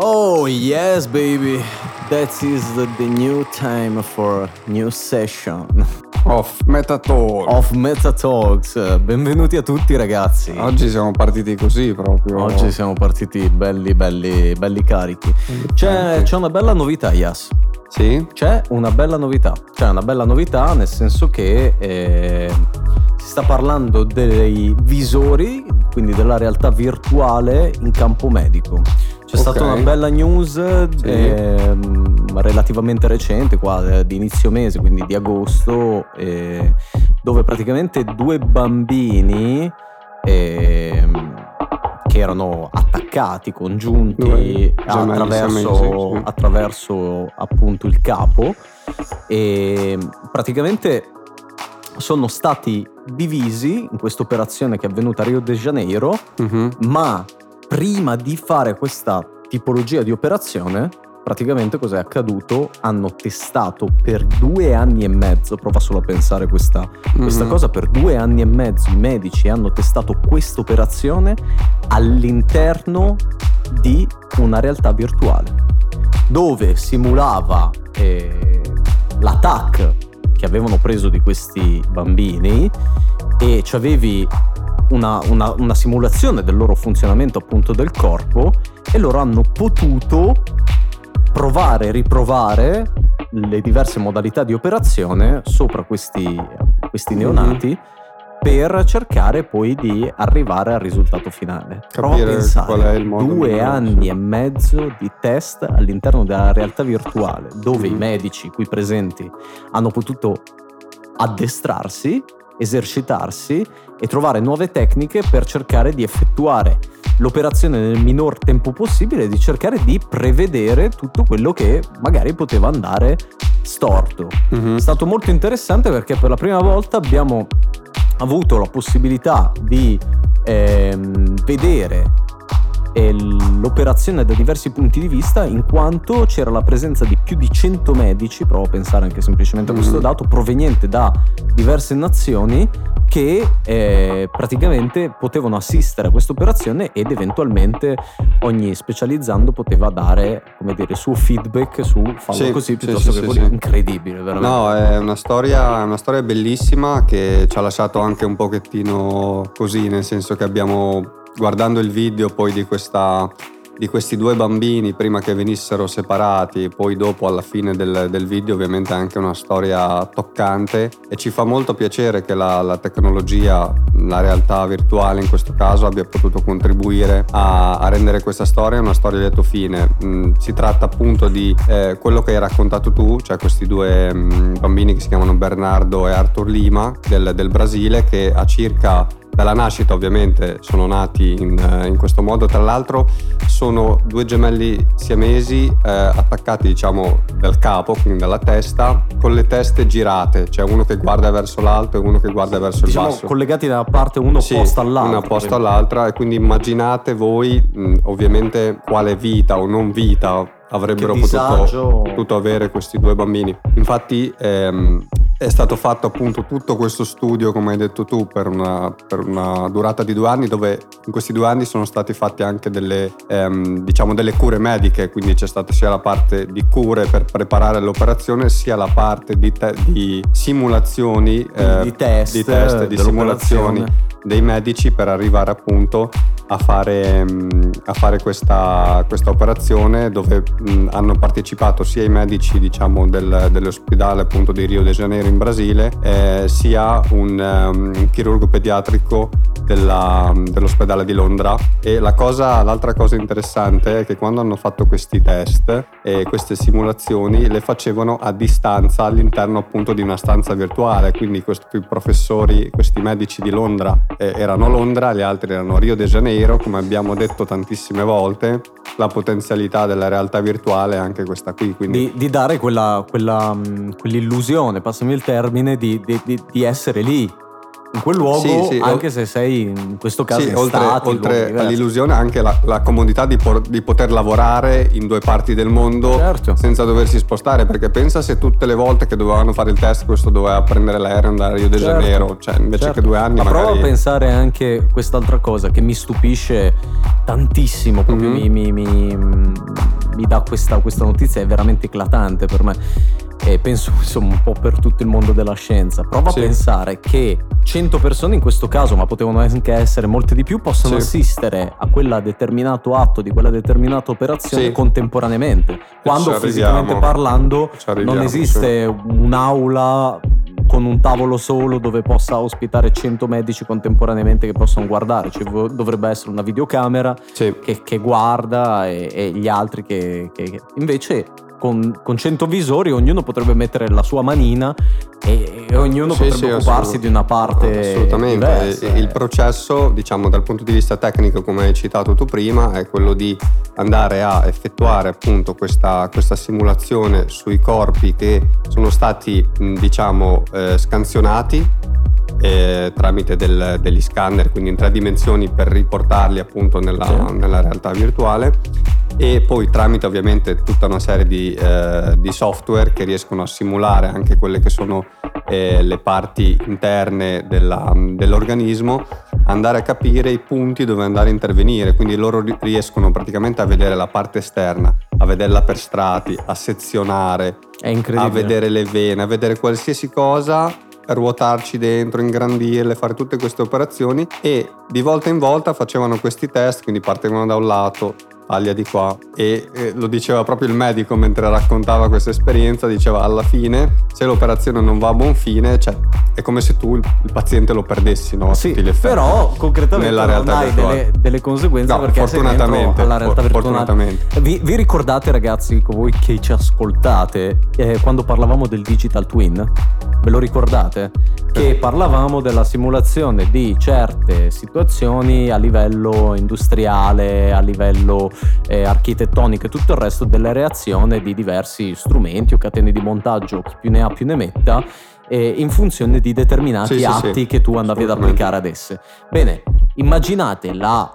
Oh, yes, baby. That is the, the new time for a new session Off Metatalk. of Meta Talks. Benvenuti a tutti, ragazzi. Oggi siamo partiti così proprio. Oggi siamo partiti belli, belli, belli carichi. C'è, c'è una bella novità, Yas. Sì? C'è una bella novità. C'è una bella novità nel senso che eh, si sta parlando dei visori, quindi della realtà virtuale in campo medico. C'è Ok. stata una bella news ehm, relativamente recente, qua eh, di inizio mese, quindi di agosto, eh, dove praticamente due bambini ehm, che erano attaccati, congiunti attraverso, sì. attraverso appunto il capo e praticamente sono stati divisi in questa operazione che è avvenuta a Rio de Janeiro Mhm. ma prima di fare questa tipologia di operazione, praticamente cos'è accaduto? Hanno testato per due anni e mezzo, prova solo a pensare questa, questa Mhm. cosa, per due anni e mezzo i medici hanno testato questa operazione all'interno di una realtà virtuale, dove simulava eh, l'attacco che avevano preso di questi bambini e ci avevi una, una- una simulazione del loro funzionamento appunto del corpo e loro hanno potuto provare e riprovare le diverse modalità di operazione sopra questi, questi Mhm. neonati per cercare poi di arrivare al risultato finale. Prova a pensare, qual è il modo due anni e mezzo di test all'interno della realtà virtuale dove Mhm. i medici qui presenti hanno potuto addestrarsi, esercitarsi e trovare nuove tecniche per cercare di effettuare l'operazione nel minor tempo possibile e di cercare di prevedere tutto quello che magari poteva andare storto. Mhm. È stato molto interessante perché per la prima volta abbiamo avuto la possibilità di ehm, vedere l'operazione da diversi punti di vista in quanto c'era la presenza di più di 100 medici, provo a pensare anche semplicemente a questo Mhm. dato, proveniente da diverse nazioni che eh, praticamente potevano assistere a questa operazione ed eventualmente ogni specializzando poteva dare come dire, il suo feedback su farlo Sì, così sì, piuttosto sì, che sì, così. sì. incredibile veramente No, è una storia, è una storia bellissima che ci ha lasciato anche un pochettino così, nel senso che abbiamo, guardando il video poi di, questa, di questi due bambini prima che venissero separati, poi dopo alla fine del, del video ovviamente è anche una storia toccante e ci fa molto piacere che la, la tecnologia, la realtà virtuale in questo caso abbia potuto contribuire a, a rendere questa storia una storia a lieto fine. Mm, si tratta appunto di eh, quello che hai raccontato tu, cioè questi due mm, bambini che si chiamano Bernardo e Arthur Lima del, del Brasile che a circa dalla nascita ovviamente sono nati in, eh, in questo modo, tra l'altro sono due gemelli siamesi eh, attaccati diciamo dal capo, quindi dalla testa, con le teste girate, cioè uno che guarda verso l'alto e uno che guarda verso diciamo il basso. collegati da parte uno Sì, opposta all'altro Una opposta all'altra e quindi immaginate voi mh, ovviamente quale vita o non vita avrebbero potuto, potuto avere questi due bambini. Infatti ehm, è stato fatto appunto tutto questo studio, come hai detto tu, per una, per una durata di due anni, dove in questi due anni sono stati fatti anche delle, ehm, diciamo delle cure mediche, quindi c'è stata sia la parte di cure per preparare l'operazione, sia la parte di, te- di simulazioni, eh, di test, di test, di simulazioni. Dei medici per arrivare appunto a fare, mh, a fare questa, questa operazione dove mh, hanno partecipato sia i medici diciamo del- dell'ospedale appunto di Rio de Janeiro in Brasile eh, sia un, un chirurgo pediatrico della- dell'ospedale di Londra. E la cosa, l'altra cosa interessante è che quando hanno fatto questi test e queste simulazioni le facevano a distanza all'interno appunto di una stanza virtuale. Quindi questi professori questi medici di Londra eh, erano a Londra gli altri erano a Rio de Janeiro. Come abbiamo detto tantissime volte la potenzialità della realtà virtuale è anche questa qui quindi di, di dare quella, quella, mh, quell'illusione, passami il termine, di- di- di essere lì, in quel luogo, Sì, sì, anche ol- se sei in questo caso Sì, in oltre, stati, oltre all'illusione anche la, la comodità di, por- di poter lavorare in due parti del mondo Certo. senza doversi spostare perché pensa se tutte le volte che dovevano fare il test questo doveva prendere l'aereo e andare a Rio de Certo, Janeiro cioè invece certo. che due anni Ma magari prova a pensare anche quest'altra cosa che mi stupisce tantissimo, proprio mm-hmm. mi, mi, mi, mi, dà questa, questa notizia, è veramente eclatante per me e penso insomma un po' per tutto il mondo della scienza. Prova a pensare che 100 persone in questo caso, ma potevano anche essere molte di più, possono sì. assistere a quella determinato atto di quella determinata operazione sì. contemporaneamente. Quando fisicamente parlando non esiste un'aula con un tavolo solo dove possa ospitare 100 medici contemporaneamente che possono guardare, cioè, dovrebbe essere una videocamera sì. che, che, guarda e, e, gli altri che, che invece con, con 100 visori ognuno potrebbe mettere la sua manina e, e ognuno sì, potrebbe sì, occuparsi di una parte assolutamente. diversa. il processo diciamo dal punto di vista tecnico come hai citato tu prima è quello di andare a effettuare appunto questa, questa simulazione sui corpi che sono stati diciamo eh, scansionati eh, tramite del, degli scanner, quindi in tre dimensioni per riportarli appunto nella, nella realtà virtuale e poi tramite ovviamente tutta una serie di, eh, di, software che riescono a simulare anche quelle che sono eh, le parti interne della, dell'organismo, andare a capire i punti dove andare a intervenire, quindi loro riescono praticamente a vedere la parte esterna, a vederla per strati, a sezionare, a vedere le vene, a vedere qualsiasi cosa ruotarci dentro, ingrandirle, fare tutte queste operazioni. E di volta in volta facevano questi test, quindi partivano da un lato, taglia di qua e, e, lo diceva proprio il medico mentre raccontava questa esperienza, diceva alla fine se l'operazione non va a buon fine, cioè è come se tu il, il paziente lo perdessi, no? Sì, però concretamente nella realtà non hai delle, delle, conseguenze no, perché fortunatamente, alla realtà for, virtuale. Vi, vi, ricordate ragazzi, voi che ci ascoltate, eh, quando parlavamo del digital twin? Ve lo ricordate? Che parlavamo della simulazione di certe situazioni a livello industriale, a livello eh, architettonico e tutto il resto delle reazioni di diversi strumenti o catene di montaggio, chi più ne ha più ne metta, eh, in funzione di determinati sì, atti sì, sì. che tu andavi ad applicare ad esse. Bene, immaginate la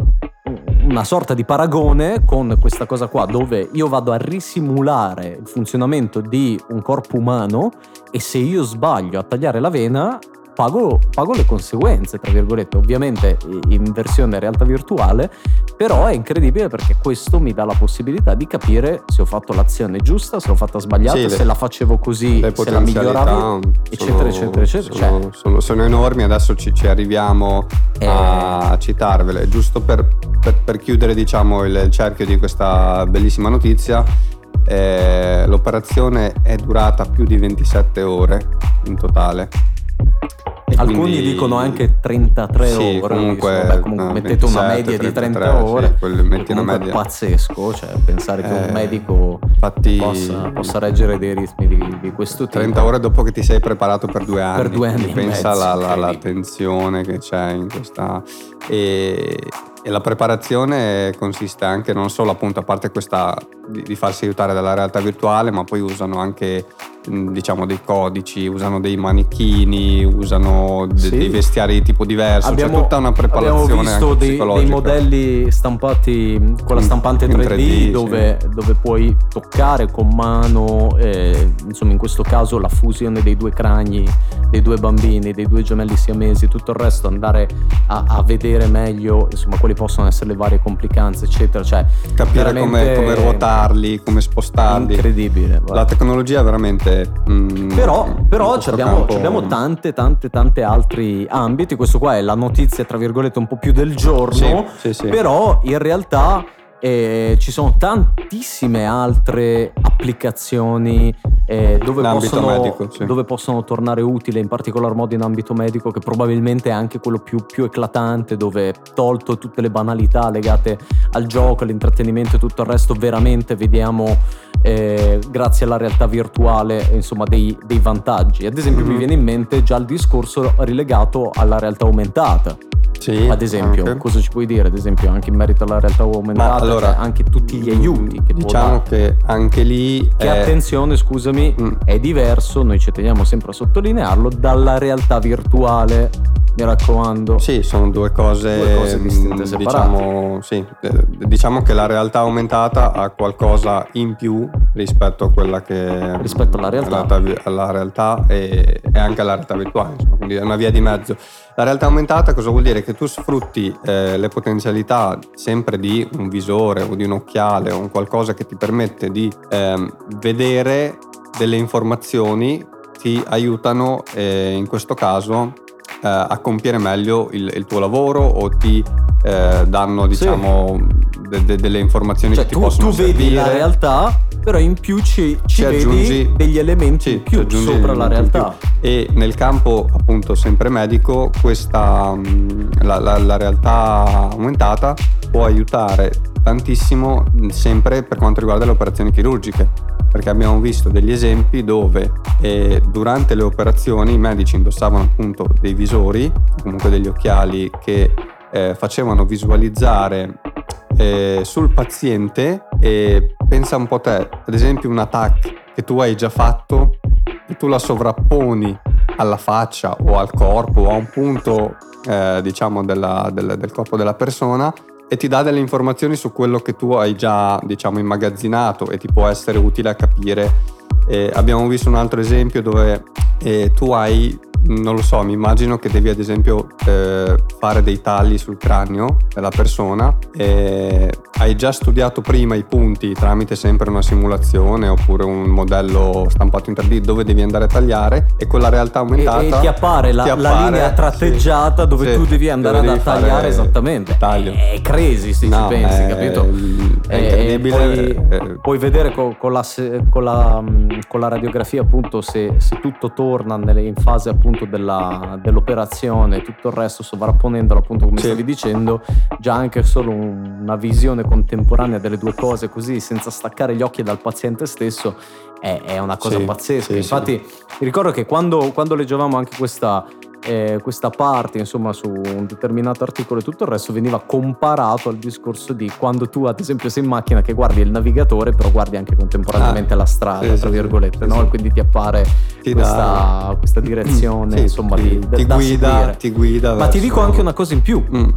una sorta di paragone con questa cosa qua dove io vado a risimulare il funzionamento di un corpo umano e se io sbaglio a tagliare la vena pago, pago, le conseguenze, tra virgolette, ovviamente in versione realtà virtuale, però è incredibile perché questo mi dà la possibilità di capire se ho fatto l'azione giusta, se l'ho fatta sbagliata, sì, se le, la facevo così, se la miglioravi, eccetera, eccetera, eccetera. Sono, cioè, sono, sono, enormi, adesso ci, ci arriviamo eh, a citarvele, giusto per, per, per chiudere diciamo, il, il cerchio di questa bellissima notizia. Eh, l'operazione è durata più di 27 ore in totale Alcuni quindi, dicono anche 33 sì, ore. Comunque, Vabbè, comunque no, mettete 27, una media 33, di 30 ore. Sì, una media. È pazzesco, cioè pensare che un eh, medico infatti, possa, possa, reggere dei ritmi di, di, questo tipo. 30 ore dopo che ti sei preparato per due anni. Per due anni. Pensa alla tensione che c'è in questa. E, e la preparazione consiste anche non solo appunto a parte questa di, di farsi aiutare dalla realtà virtuale, ma poi usano anche diciamo dei codici, usano dei manichini, usano de- sì. dei vestiari di tipo diverso, abbiamo, c'è tutta una preparazione abbiamo visto dei, dei, modelli stampati con la stampante 3D, 3D dove, sì. dove, puoi toccare con mano, eh, insomma in questo caso la fusione dei due crani, dei due bambini, dei due gemelli siamesi, tutto il resto andare a, a vedere meglio insomma quali possono essere le varie complicanze eccetera, cioè capire come, come ruotarli, come spostarli. Incredibile. Guarda. La tecnologia è veramente Mm, però, però abbiamo, abbiamo, tante, tante, tante altri ambiti. Questo qua è la notizia, tra virgolette, un po' più del giorno. Sì, sì, sì. Però in realtà eh, ci sono tantissime altre applicazioni eh, dove, possono, medico, sì. dove, possono, tornare utile, in particolar modo in ambito medico, che probabilmente è anche quello più, più, eclatante, dove tolto tutte le banalità legate al gioco, all'intrattenimento e tutto il resto, veramente vediamo, eh, grazie alla realtà virtuale, insomma, dei, dei vantaggi. Ad esempio, mm-hmm. mi viene in mente già il discorso rilegato alla realtà aumentata sì, ad esempio, anche. cosa ci puoi dire? Ad esempio, anche in merito alla realtà aumentata, allora, cioè anche tutti gli aiuti che diciamo che anche lì che è... attenzione, scusami, mm. è diverso, noi ci teniamo sempre a sottolinearlo dalla realtà virtuale mi raccomando. Sì, sono due cose, due cose distinte, mm, diciamo, sì, eh, diciamo che la realtà aumentata ha qualcosa in più rispetto a quella che rispetto alla realtà, alla, alla realtà e, e, anche alla realtà virtuale, insomma, quindi è una via di mezzo. La realtà aumentata cosa vuol dire? Che tu sfrutti eh, le potenzialità sempre di un visore o di un occhiale o un qualcosa che ti permette di eh, vedere delle informazioni ti aiutano eh, in questo caso a compiere meglio il, il, tuo lavoro o ti eh, danno diciamo sì. de, de, delle informazioni cioè, che tu, ti possono tu servire. vedi la realtà però in più ci, ci, ci aggiungi degli elementi sì, più sopra la realtà e nel campo appunto sempre medico questa mm, la, la, la realtà aumentata può aiutare tantissimo sempre per quanto riguarda le operazioni chirurgiche perché abbiamo visto degli esempi dove eh, durante le operazioni i medici indossavano appunto dei visori, comunque degli occhiali che eh, facevano visualizzare eh, sul paziente e pensa un po' te, ad esempio un attack che tu hai già fatto e tu la sovrapponi alla faccia o al corpo o a un punto eh, diciamo della, del, del corpo della persona e ti dà delle informazioni su quello che tu hai già diciamo immagazzinato e ti può essere utile a capire. Eh, abbiamo visto un altro esempio dove eh, tu hai non lo so, mi immagino che devi ad esempio eh, fare dei tagli sul cranio della persona e hai già studiato prima i punti tramite sempre una simulazione oppure un modello stampato in 3D dove devi andare a tagliare e con la realtà aumentata e, e ti, appare la, ti appare la, linea tratteggiata sì, dove sì, tu devi andare dove devi a tagliare esattamente. Taglio. È crazy se no, ci pensi, è, capito? È incredibile. Puoi, eh, puoi, vedere con, con, la, con, la, mm, con, la, radiografia appunto se, se tutto torna nelle, in fase appunto appunto della, dell'operazione e tutto il resto sovrapponendolo appunto come sì. stavi dicendo, già anche solo una visione contemporanea delle due cose così senza staccare gli occhi dal paziente stesso è, è una cosa sì, pazzesca. Sì, Infatti ricordo che quando, quando leggevamo anche questa eh, questa parte, insomma, su un determinato articolo e tutto il resto veniva comparato al discorso di quando tu, ad esempio, sei in macchina che guardi il navigatore, però guardi anche contemporaneamente ah, la strada, sì, tra virgolette, sì, no? Sì. Quindi ti appare ti questa, da... questa, direzione, insomma, ti, di, ti, da guida, ti guida. Ma ti dico anche una cosa in più, mm.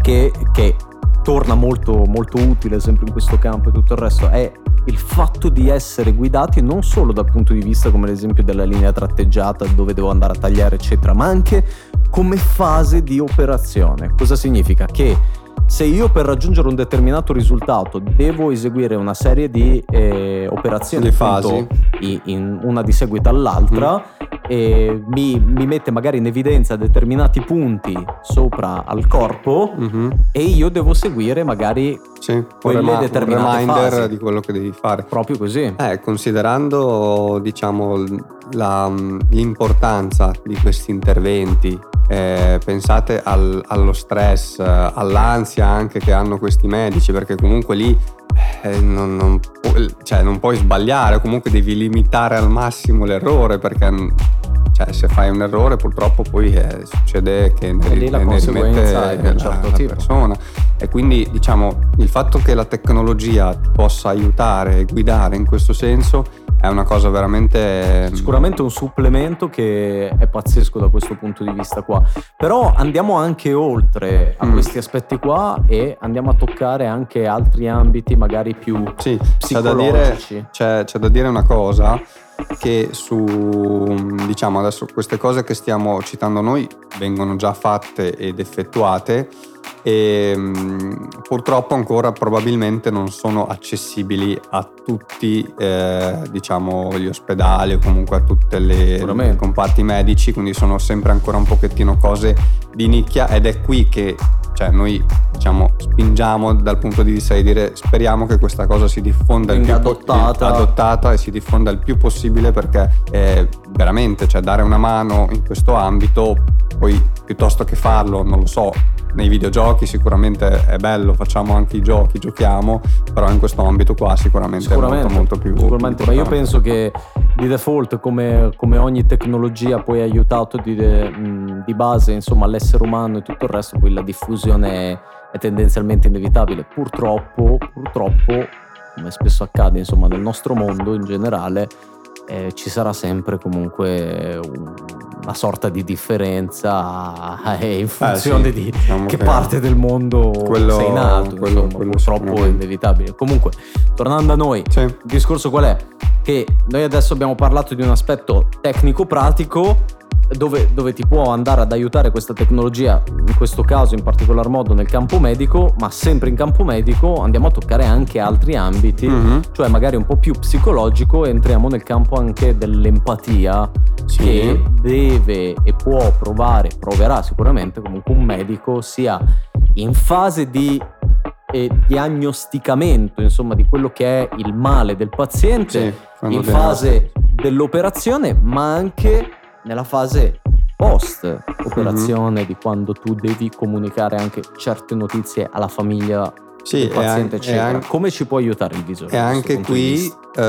che, che torna molto, molto utile sempre in questo campo e tutto il resto, è il fatto di essere guidati non solo dal punto di vista come l'esempio della linea tratteggiata dove devo andare a tagliare eccetera, ma anche come fase di operazione. Cosa significa? Che se io per raggiungere un determinato risultato devo eseguire una serie di eh, operazioni fasi. In, in una di seguito all'altra, mm. e mi, mi, mette magari in evidenza determinati punti sopra al corpo mm-hmm. e io devo seguire magari sì, quelle rema- determinate un reminder fasi. di quello che devi fare. Proprio così. Eh, considerando diciamo la, l'importanza di questi interventi eh, pensate al, allo stress, all'ansia anche che hanno questi medici, perché comunque lì eh, non, non, cioè, non, puoi sbagliare, comunque devi limitare al massimo l'errore, perché cioè, se fai un errore purtroppo poi eh, succede che ne, ne, ne rimette la, certo la persona. E quindi diciamo il fatto che la tecnologia ti possa aiutare e guidare in questo senso è una cosa veramente... Mm, Sicuramente un supplemento che è pazzesco da questo punto di vista qua. Però andiamo anche oltre a mm. questi aspetti qua e andiamo a toccare anche altri ambiti magari più sì, c'è da, dire, c'è, c'è da dire una cosa che su diciamo adesso queste cose che stiamo citando noi vengono già fatte ed effettuate e um, purtroppo ancora probabilmente non sono accessibili a tutti eh, diciamo gli ospedali o comunque a tutti i comparti medici quindi sono sempre ancora un pochettino cose di nicchia ed è qui che cioè noi diciamo spingiamo dal punto di vista di dire speriamo che questa cosa si diffonda il più adottata. adottata e si diffonda il più possibile perché eh, veramente cioè dare una mano in questo ambito poi piuttosto che farlo non lo so nei videogiochi sicuramente è bello, facciamo anche i giochi, giochiamo, però in questo ambito qua sicuramente, sicuramente è molto, molto più... Sicuramente, ma io penso che di default come, come ogni tecnologia poi ha aiutato di, di, base insomma l'essere umano e tutto il resto, poi la diffusione è, è tendenzialmente inevitabile. Purtroppo, purtroppo, come spesso accade insomma nel nostro mondo in generale, eh, ci sarà sempre comunque un, una sorta di differenza eh, in funzione eh sì, di diciamo che, che, parte del mondo quello, sei nato, quello, insomma, quello purtroppo è inevitabile. Comunque, tornando a noi, sì. il discorso qual è? Che noi adesso abbiamo parlato di un aspetto tecnico-pratico dove, dove, ti può andare ad aiutare questa tecnologia, in questo caso in particolar modo nel campo medico, ma sempre in campo medico andiamo a toccare anche altri ambiti, mm-hmm. cioè magari un po' più psicologico, entriamo nel campo anche dell'empatia sì. che deve e può provare, proverà sicuramente comunque un medico sia in fase di eh, diagnosticamento insomma di quello che è il male del paziente sì, in fase dell'operazione ma anche nella fase post operazione mm-hmm. di quando tu devi comunicare anche certe notizie alla famiglia sì, del paziente, eccetera. Anche, Come ci può aiutare il visore? E anche qui eh,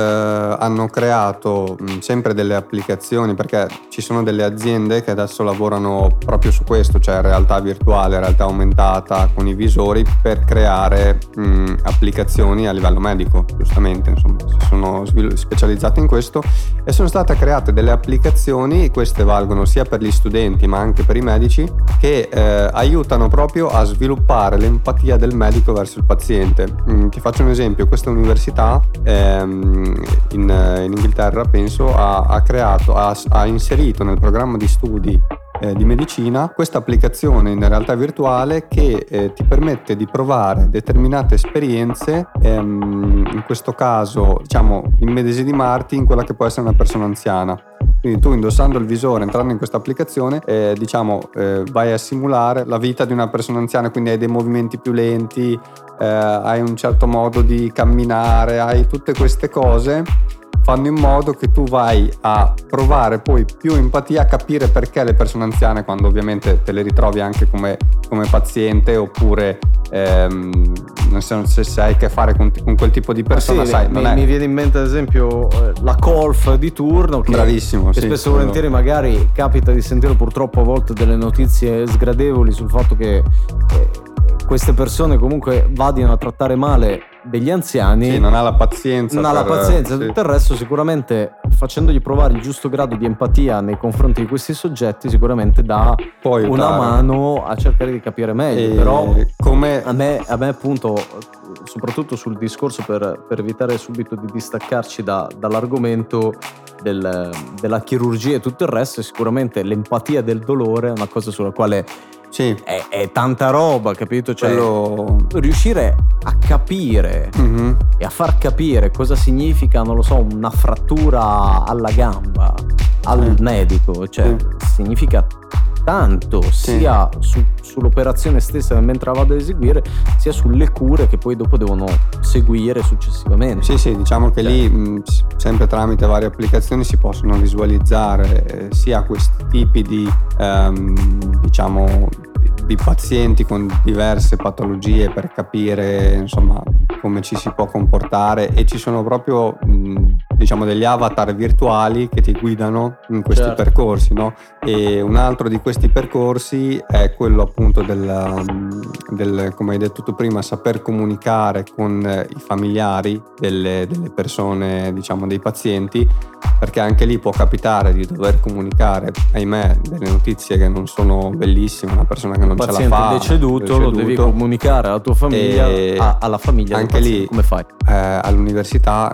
hanno creato mh, sempre delle applicazioni perché ci sono delle aziende che adesso lavorano proprio su questo, cioè realtà virtuale, realtà aumentata con i visori per creare mh, applicazioni a livello medico, giustamente, insomma, si sono specializzati in questo e sono state create delle applicazioni, queste valgono sia per gli studenti ma anche per i medici, che eh, aiutano proprio a sviluppare l'empatia del medico verso il paziente. Mm, ti faccio un esempio, questa università ehm, in, in, Inghilterra, penso, ha, ha creato, ha, ha, inserito nel programma di studi eh, di medicina questa applicazione in realtà virtuale che eh, ti permette di provare determinate esperienze, ehm, in questo caso diciamo immedesimarti in quella che può essere una persona anziana. Quindi tu indossando il visore, entrando in questa applicazione, eh, diciamo, eh, vai a simulare la vita di una persona anziana, quindi hai dei movimenti più lenti, eh, hai un certo modo di camminare, hai tutte queste cose fanno in modo che tu vai a provare poi più empatia, a capire perché le persone anziane, quando ovviamente te le ritrovi anche come, come paziente oppure ehm, se, se hai a che fare con, con, quel tipo di persona, ah, sì, sai, mi, è... mi, viene in mente ad esempio eh, la colf di turno, che, Bravissimo, che sì, spesso e volentieri magari capita di sentire purtroppo a volte delle notizie sgradevoli sul fatto che... Eh, queste persone comunque vadino a trattare male degli anziani. Sì, non ha la pazienza. Non ha la pazienza, sì. tutto il resto sicuramente facendogli provare il giusto grado di empatia nei confronti di questi soggetti sicuramente dà una mano a cercare di capire meglio. E Però come... a, me, a me appunto, soprattutto sul discorso per, per evitare subito di distaccarci da, dall'argomento del, della chirurgia e tutto il resto, sicuramente l'empatia del dolore è una cosa sulla quale sì. È, è, tanta roba, capito? Cioè, Quello... riuscire a capire mm-hmm. e a far capire cosa significa, non lo so, una frattura alla gamba al sì. medico, cioè sì. significa tanto sia su, sull'operazione stessa mentre vado ad eseguire, sia sulle cure che poi dopo devono seguire successivamente. Sì, sì, diciamo che cioè. lì mh, sempre tramite varie applicazioni si possono visualizzare eh, sia questi tipi di ehm, diciamo di pazienti con diverse patologie per capire insomma come ci si può comportare e ci sono proprio diciamo degli avatar virtuali che ti guidano in questi certo. percorsi no? e un altro di questi percorsi è quello appunto del, del, come hai detto tu prima saper comunicare con i familiari delle, delle persone diciamo dei pazienti perché anche lì può capitare di dover comunicare ahimè delle notizie che non sono bellissime una persona che non ce la fa è deceduto, deceduto lo devi comunicare alla tua famiglia a, alla famiglia anche lì come fai? Eh, all'università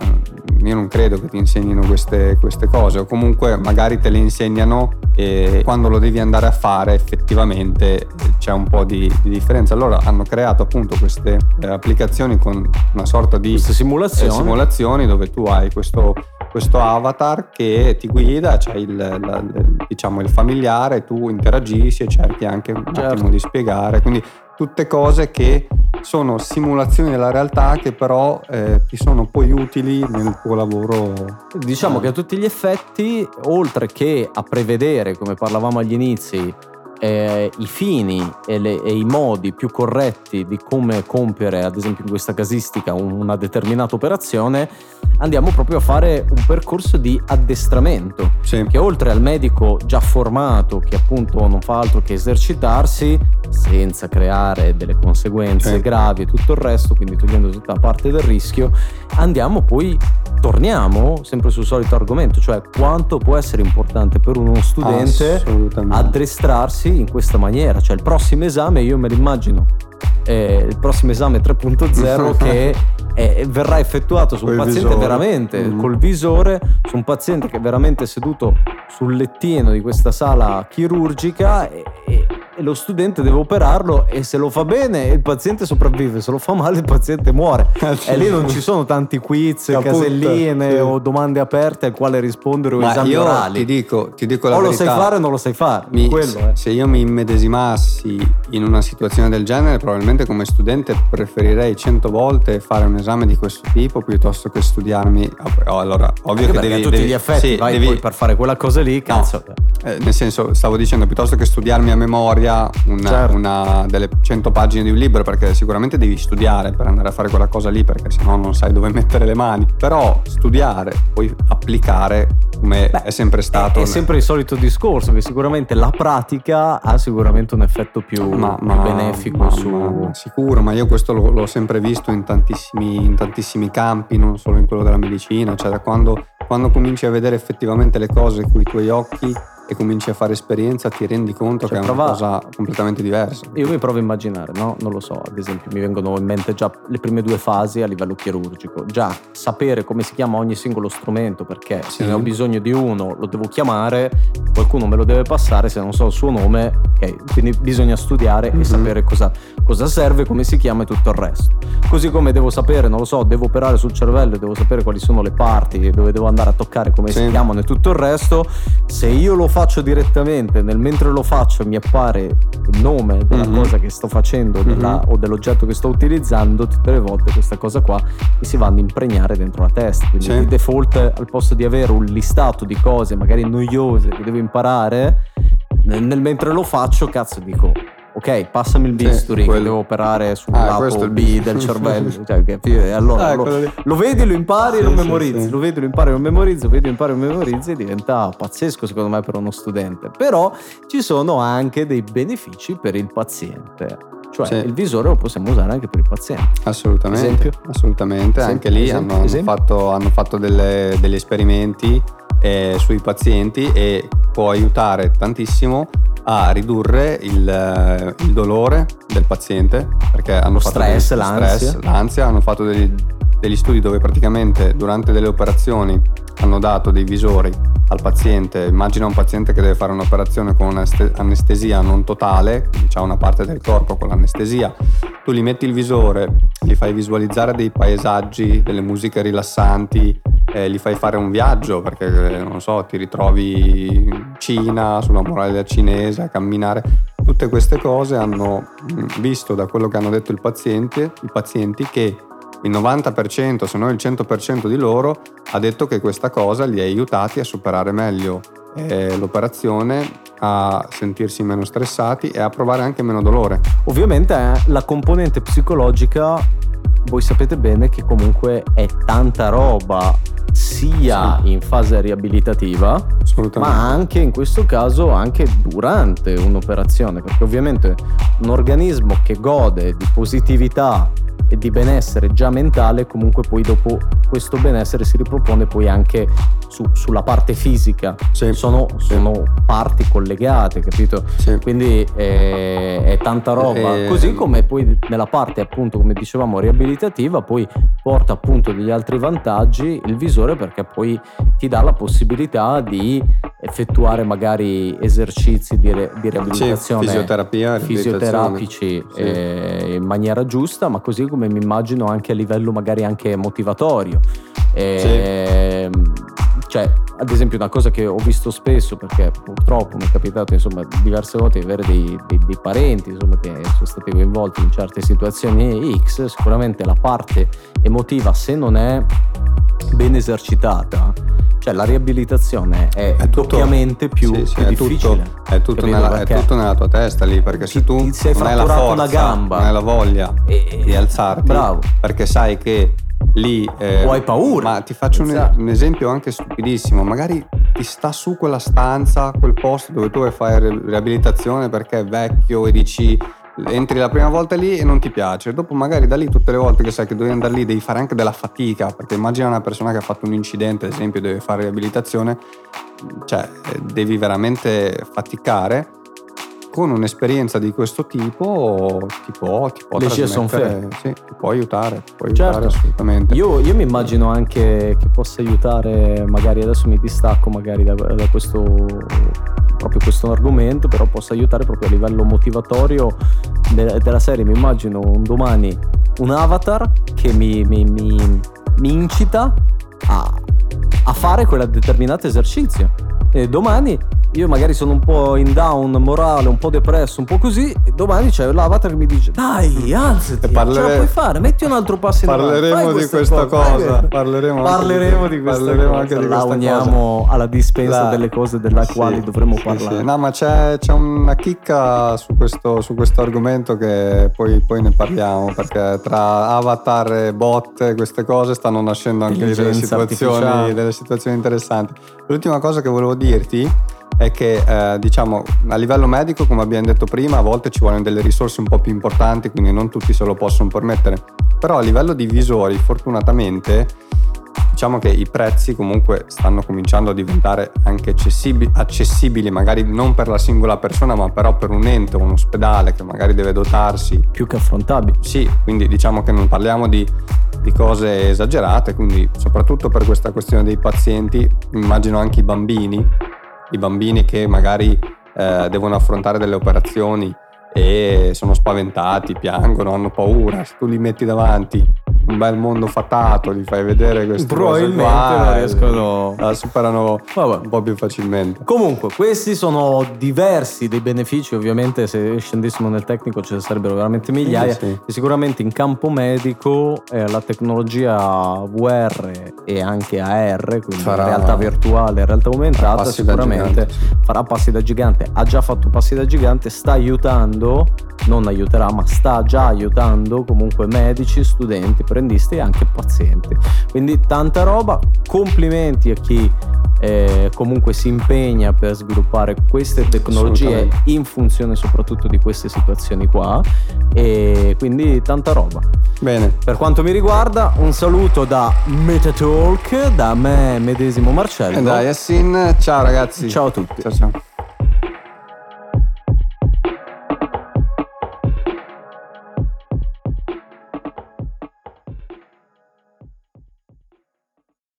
io non credo che ti insegnino queste, queste cose o comunque magari te le insegnano e quando lo devi andare a fare effettivamente c'è un po' di, di differenza. Allora hanno creato appunto queste eh, applicazioni con una sorta di simulazioni. Eh, simulazioni dove tu hai questo, questo avatar che ti guida, c'è il, la, diciamo, il familiare, tu interagisci e cerchi anche un certo. attimo di spiegare. Quindi tutte cose che sono simulazioni della realtà che però eh, ti sono poi utili nel tuo lavoro. Diciamo che a tutti gli effetti, oltre che a prevedere, come parlavamo agli inizi, eh, i fini e, le, e, i modi più corretti di come compiere, ad esempio in questa casistica, una determinata operazione, andiamo proprio a fare un percorso di addestramento. Sì. Che oltre al medico già formato, che appunto non fa altro che esercitarsi senza creare delle conseguenze Sì. gravi e tutto il resto, quindi togliendo tutta la parte del rischio, andiamo poi, torniamo sempre sul solito argomento, cioè quanto può essere importante per uno studente Assolutamente. In questa maniera, cioè il prossimo esame io me l'immagino, eh, il prossimo esame 3.0 che eh, verrà effettuato su un paziente visore. veramente Mm. col visore, su un paziente che è veramente seduto sul lettino di questa sala chirurgica e, e- e lo studente deve operarlo e se lo fa bene il paziente sopravvive, se lo fa male il paziente muore. E lì non ci sono tanti quiz, Caput, caselline sì. o domande aperte al quale rispondere o Ma esami io orali. ti dico, ti dico la o lo verità. sai fare o non lo sai fare. Mi- quello eh. Se io mi immedesimassi in una situazione del genere, probabilmente come studente preferirei cento volte fare un esame di questo tipo piuttosto che studiarmi. oh, Allora, ovvio Anche che devi. a tutti devi- gli effetti sì, vai devi- poi per fare quella cosa lì, cazzo. eh, nel senso, stavo dicendo, piuttosto che studiarmi a memoria una, Certo. una delle 100 pagine di un libro, perché sicuramente devi studiare per andare a fare quella cosa lì, perché sennò non sai dove mettere le mani. Però studiare, poi applicare, come Beh, è sempre stato. È sempre il solito discorso che sicuramente la pratica ha sicuramente un effetto più, ma, più ma- benefico ma- su... sicuro, ma io questo l'ho, l'ho sempre visto in tantissimi, in tantissimi campi, non solo in quello della medicina, cioè da quando, quando cominci a vedere effettivamente le cose con i tuoi occhi e cominci a fare esperienza ti rendi conto Cioè, che è una prova- cosa completamente diversa. Io mi provo a immaginare, no? Non lo so, ad esempio mi vengono in mente già le prime due fasi a livello chirurgico. Già sapere come si chiama ogni singolo strumento, perché se Sì. ne ho bisogno di uno lo devo chiamare, qualcuno me lo deve passare, se non so il suo nome, ok, quindi bisogna studiare Mhm. e sapere cosa, cosa serve, come si chiama e tutto il resto. Così come devo sapere, non lo so, devo operare sul cervello devo sapere quali sono le parti, dove devo andare a toccare, come Sì. si chiamano e tutto il resto, se io lo faccio direttamente, nel mentre lo faccio mi appare il nome della Mhm. cosa che sto facendo della- Mhm. o dell'oggetto che sto utilizzando, tutte le volte questa cosa qua mi si va ad impregnare dentro la testa. Quindi Sì. di default, al posto di avere un listato di cose magari noiose che devo imparare, nel, nel mentre lo faccio, cazzo, dico. Ok, passami il Sì, bisturi che quello- devo operare sul Ah, lato B del cervello. cioè, e allora Ah, lo, lo vedi, lo impari e Sì, lo sì, memorizzi. sì. Lo vedi, lo impari e lo memorizzi, lo vedi, lo impari e lo memorizzi e diventa pazzesco secondo me per uno studente. Però ci sono anche dei benefici per il paziente. Cioè Sì. il visore lo possiamo usare anche per il paziente. Assolutamente, Esempio? assolutamente. Esempio, anche lì esempio, hanno, hanno fatto, hanno fatto delle- degli esperimenti eh, sui pazienti e può aiutare tantissimo a ridurre il, il dolore del paziente perché hanno Lo fatto stress, degli- l'ansia. stress, l'ansia, hanno fatto degli, degli studi dove praticamente durante delle operazioni hanno dato dei visori al paziente, immagina un paziente che deve fare un'operazione con un'este- anestesia non totale, quindi c'ha una parte del corpo con l'anestesia, tu gli metti il visore, gli fai visualizzare dei paesaggi, delle musiche rilassanti, eh, gli fai fare un viaggio perché eh, non so, ti ritrovi in Cina, sulla muraglia cinese, a camminare. Tutte queste cose hanno mh, visto da quello che hanno detto paziente, i pazienti che il 90%, se non il 100% di loro ha detto che questa cosa li ha aiutati a superare meglio eh, l'operazione, a sentirsi meno stressati e a provare anche meno dolore. Ovviamente eh, la componente psicologica, voi sapete bene che comunque è tanta roba sia Sì. in fase riabilitativa ma anche in questo caso anche durante un'operazione perché ovviamente un organismo che gode di positività e di benessere già mentale comunque poi dopo questo benessere si ripropone poi anche su- sulla parte fisica Sì. sono, sono parti collegate capito Sì. quindi è, è tanta roba Eh, così come poi nella parte appunto come dicevamo riabilitativa poi porta appunto degli altri vantaggi il visore perché poi ti dà la possibilità di effettuare magari esercizi di, re- di Sì, riabilitazione fisioterapia, riabilitazione. fisioterapici Sì. eh, in maniera giusta ma così come mi immagino anche a livello magari anche motivatorio. Ehm, cioè ad esempio una cosa che ho visto spesso perché purtroppo mi è capitato insomma diverse volte di avere dei, dei- dei parenti insomma che sono stati coinvolti in certe situazioni X sicuramente la parte emotiva se non è ben esercitata cioè la riabilitazione è, È tutto- doppiamente più, Sì, sì, più è difficile tutto, è tutto nella, è tutto nella tua testa lì, perché se Ti- tu ti sei non hai la forza, una gamba. non hai la voglia E- di alzarti, bravo perché sai che lì... eh, O hai paura. Ma ti faccio un, Esatto. un esempio anche stupidissimo, magari ti sta su quella stanza, quel posto dove tu vuoi fare riabilitazione perché è vecchio e dici entri la prima volta lì e non ti piace, dopo magari da lì tutte le volte che sai che devi andare lì devi fare anche della fatica, perché immagina una persona che ha fatto un incidente, ad esempio, deve fare riabilitazione, cioè devi veramente faticare con un'esperienza di questo tipo ti può, ti può, sì, ti può aiutare, ti può aiutare certo. assolutamente. Io, io, mi immagino anche che possa aiutare, magari adesso mi distacco magari da, da questo proprio questo argomento, però possa aiutare proprio a livello motivatorio de- della serie. Mi immagino un domani un avatar che mi, mi, mi, mi incita a, a fare quel determinato esercizio. E domani io magari sono un po' in down morale, un po' depresso, un po' così, e domani c'è l'avatar che mi dice dai, alzati, parlere... ce la puoi fare, metti un altro passo in. Parleremo di questa cosa, parleremo, parleremo di questa parleremo cosa. Di la uniamo cosa. alla dispensa La... delle cose delle sì, quali dovremmo sì, parlare. Sì. No, ma c'è, c'è, una chicca su questo, su questo argomento che poi, poi, ne parliamo, perché tra avatar e bot queste cose stanno nascendo anche delle situazioni, delle situazioni interessanti. L'ultima cosa che volevo dirti è che eh, diciamo a livello medico come abbiamo detto prima a volte ci vogliono delle risorse un po' più importanti quindi non tutti se lo possono permettere. Però a livello di visori fortunatamente diciamo che i prezzi comunque stanno cominciando a diventare anche accessibili, accessibili magari non per la singola persona ma però per un ente o un ospedale che magari deve dotarsi. Più che affrontabili. Sì quindi diciamo che non parliamo di di cose esagerate, quindi soprattutto per questa questione dei pazienti, immagino anche i bambini i bambini che magari eh, devono affrontare delle operazioni e sono spaventati, piangono, hanno paura, se tu li metti davanti un bel mondo fatato, gli fai vedere questo probabilmente qua, non riescono la superano Vabbè. un po' più facilmente. Comunque, questi sono diversi dei benefici, ovviamente se scendessimo nel tecnico ce ne sarebbero veramente migliaia. Sì, sì. sicuramente in campo medico eh, la tecnologia VR e anche AR, quindi farà, realtà virtuale, realtà aumentata, sicuramente gigante, sì. farà passi da gigante. Ha già fatto passi da gigante, sta aiutando, non aiuterà, ma sta già aiutando comunque medici, studenti apprendisti e anche pazienti. Quindi tanta roba, complimenti a chi eh, comunque si impegna per sviluppare queste tecnologie in funzione soprattutto di queste situazioni qua e quindi tanta roba. Bene. Per quanto mi riguarda, un saluto da Metatalk, da me medesimo Marcello. E da Yassin, ciao ragazzi. Ciao a tutti. Ciao ciao.